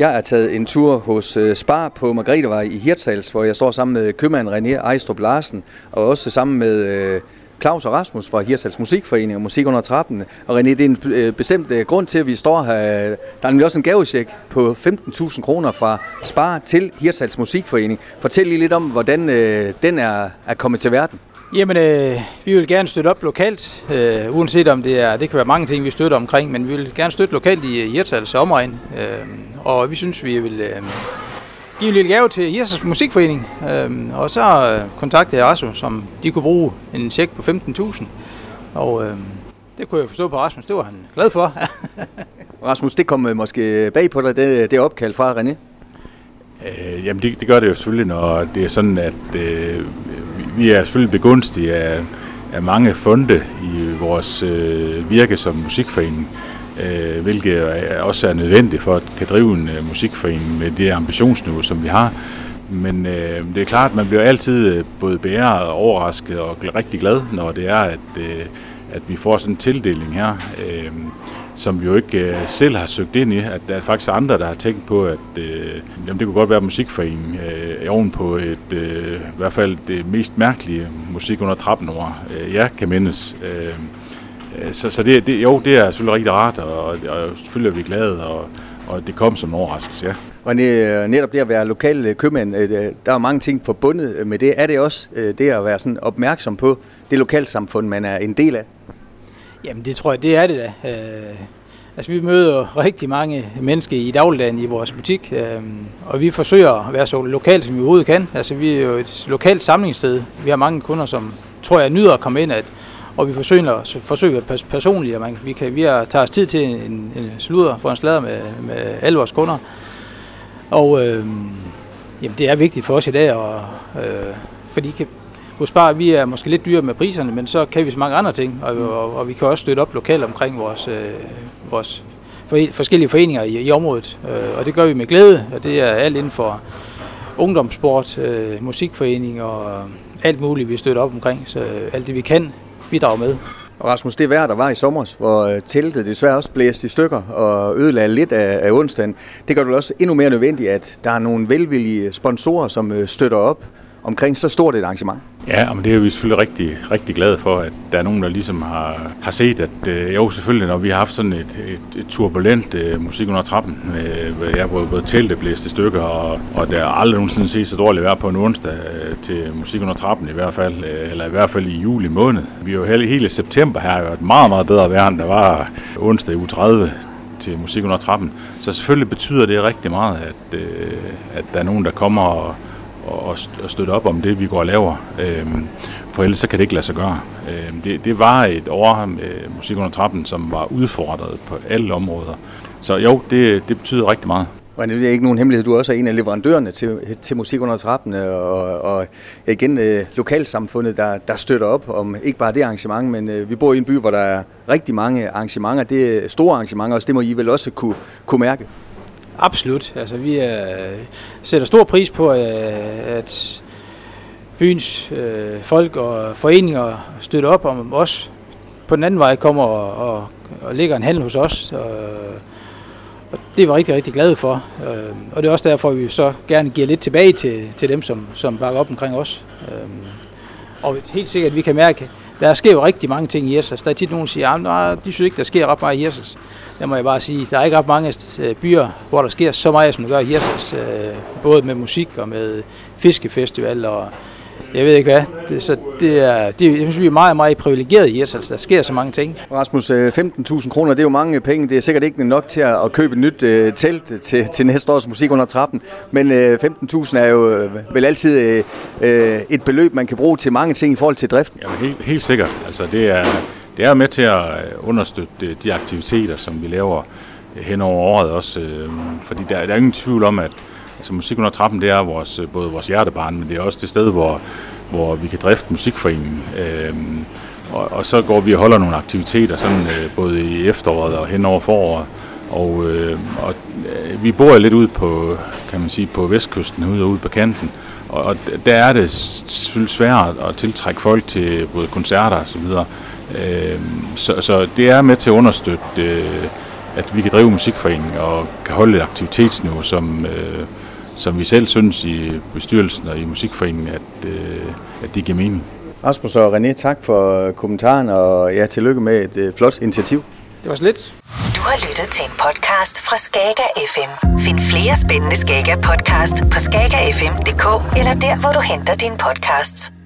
Jeg er taget en tur hos øh, Spar på Margrethevej i Hirtshals, hvor jeg står sammen med købmand René Ejstrup Larsen, og også sammen med øh, Claus og Rasmus fra Hirtshals Musikforening og Musik under trappen. Og René, det er en øh, bestemt grund til, at vi står her. Der er nemlig også en gavesjek på 15.000 kroner fra Spar til Hirtshals Musikforening. Fortæl lige lidt om, hvordan den er, er kommet til verden. Jamen, øh, vi vil gerne støtte op lokalt, øh, uanset om det er, det kan være mange ting, vi støtter omkring, men vi vil gerne støtte lokalt i Hirtshals omegn, øh, og vi synes, vi vil øh, give en lille gave til Hirtshals Musikforening, øh, og så øh, kontaktede jeg Rasmus, som de kunne bruge en check på 15.000, og øh, det kunne jeg forstå på Rasmus, det var han glad for. Rasmus, det kom måske bag på dig, det, det opkald fra René? Øh, jamen det, det gør det jo selvfølgelig, når det er sådan, at øh, vi er selvfølgelig begunstiget af, af mange fonde i vores øh, virke som musikforening, øh, hvilket er, også er nødvendigt for at kan drive en øh, musikforening med det ambitionsniveau, som vi har. Men øh, det er klart, at man bliver altid øh, både bæret og overrasket og rigtig glad, når det er, at, øh, at vi får sådan en tildeling her. Øh, som vi jo ikke øh, selv har søgt ind i, at der er faktisk andre, der har tænkt på, at øh, jamen, det kunne godt være musikforening øh, oven på et, øh, i hvert fald det mest mærkelige musik under trappen over, øh, jeg kan mindes. Øh, øh, så så det, det, jo, det er selvfølgelig rigtig rart, og, og selvfølgelig er vi glade, og, og det kom som en overraskelse, ja. Og netop det at være lokal øh, købmand, øh, øh, der er mange ting forbundet med det. Er det også det at være sådan opmærksom på det lokalsamfund, man er en del af? Jamen det tror jeg, det er det da. Øh, altså vi møder rigtig mange mennesker i dagligdagen i vores butik, øh, og vi forsøger at være så lokalt, som vi overhovedet kan. Altså vi er jo et lokalt samlingssted. Vi har mange kunder, som tror jeg nyder at komme ind, at, og vi forsøger, forsøger at være personlige. Man, vi, kan, vi har, tager os tid til en, en sludder for en slader med, med alle vores kunder. Og øh, jamen, det er vigtigt for os i dag, og, øh, fordi hos Bar, vi er måske lidt dyre med priserne, men så kan vi så mange andre ting, og, og, og vi kan også støtte op lokalt omkring vores, øh, vores for, forskellige foreninger i, i området, øh, og det gør vi med glæde, og det er alt inden for ungdomssport, øh, musikforening og alt muligt, vi støtter op omkring, så øh, alt det vi kan bidrage med. Og Rasmus, det vejr, der var i sommer, hvor øh, teltet desværre også blæste i stykker og ødelagde lidt af, af onsdagen, det gør det også endnu mere nødvendigt, at der er nogle velvillige sponsorer, som øh, støtter op omkring så stort et arrangement. Ja, men det er vi selvfølgelig rigtig, rigtig glade for, at der er nogen, der ligesom har, har set, at øh, jo selvfølgelig, når vi har haft sådan et, et, et turbulent øh, musik under trappen, øh, jeg både, både teltet blæst i stykker, og, og der er aldrig nogensinde set så dårligt vejr på en onsdag øh, til musik under trappen i hvert fald, øh, eller i hvert fald i juli måned. Vi er jo hele, hele september her jo et meget, meget bedre vejr, end der var onsdag i uge 30 til musik under trappen. Så selvfølgelig betyder det rigtig meget, at, øh, at der er nogen, der kommer og og, og støtte op om det, vi går og laver. Øh, for ellers så kan det ikke lade sig gøre. Øh, det, det var et år med Musik under trappen, som var udfordret på alle områder. Så jo, det, det betyder rigtig meget. Og det er ikke nogen hemmelighed, du er en af leverandørerne til, til Musik under trappen, øh, og, og igen øh, lokalsamfundet, der, der støtter op om ikke bare det arrangement, men øh, vi bor i en by, hvor der er rigtig mange arrangementer. Det er store arrangementer, og det må I vel også kunne, kunne mærke. Absolut. Altså, vi er, sætter stor pris på, øh, at byens øh, folk og foreninger støtter op om os. På den anden vej kommer og, og, og lægger en handel hos os. Og, og det er vi rigtig, rigtig glade for. Øh, og det er også derfor, at vi så gerne giver lidt tilbage til, til dem, som, som bakker op omkring os. Øh, og helt sikkert, at vi kan mærke, der sker jo rigtig mange ting i Hirsas. Der er tit nogen, der siger, ah, at de synes ikke, der sker ret meget i Hirsas. Der må jeg bare sige, der er ikke ret mange øh, byer, hvor der sker så meget, som der gør i Hirsas. Øh, både med musik og med fiskefestival og jeg ved ikke hvad. Det, så det er, det, jeg synes, vi er meget, meget privilegeret i Hirsals. Der sker så mange ting. Rasmus, 15.000 øh, kroner, det er jo mange penge. Det er sikkert ikke nok til at købe et nyt uh, telt til, til næste års musik under trappen. Men uh, 15.000 er jo uh, vel altid uh, et beløb, man kan bruge til mange ting i forhold til driften. Ja, helt, helt sikkert. Altså, det er, det er med til at understøtte de aktiviteter, som vi laver hen over året også. Fordi der, der er ingen tvivl om, at Altså musik under trappen, det er vores, øh, både vores hjertebarn, men det er også det sted, hvor, hvor vi kan drifte musikforeningen. Øhm, og, og så går vi og holder nogle aktiviteter, sådan øh, både i efteråret og hen over foråret. Og, øh, og øh, vi bor lidt ud på, kan man sige, på vestkysten, ude og ude på kanten. Og, og der er det selvfølgelig svært at tiltrække folk til både koncerter og så videre. Øh, så, så det er med til at understøtte øh, at vi kan drive musikforeningen og kan holde et aktivitetsniveau, som, øh, som vi selv synes i bestyrelsen og i musikforeningen, at, øh, at det giver mening. Rasmus og René, tak for kommentaren, og ja, tillykke med et øh, flot initiativ. Det var så lidt. Du har lyttet til en podcast fra Skager FM. Find flere spændende Skager podcast på skagerfm.dk eller der, hvor du henter dine podcasts.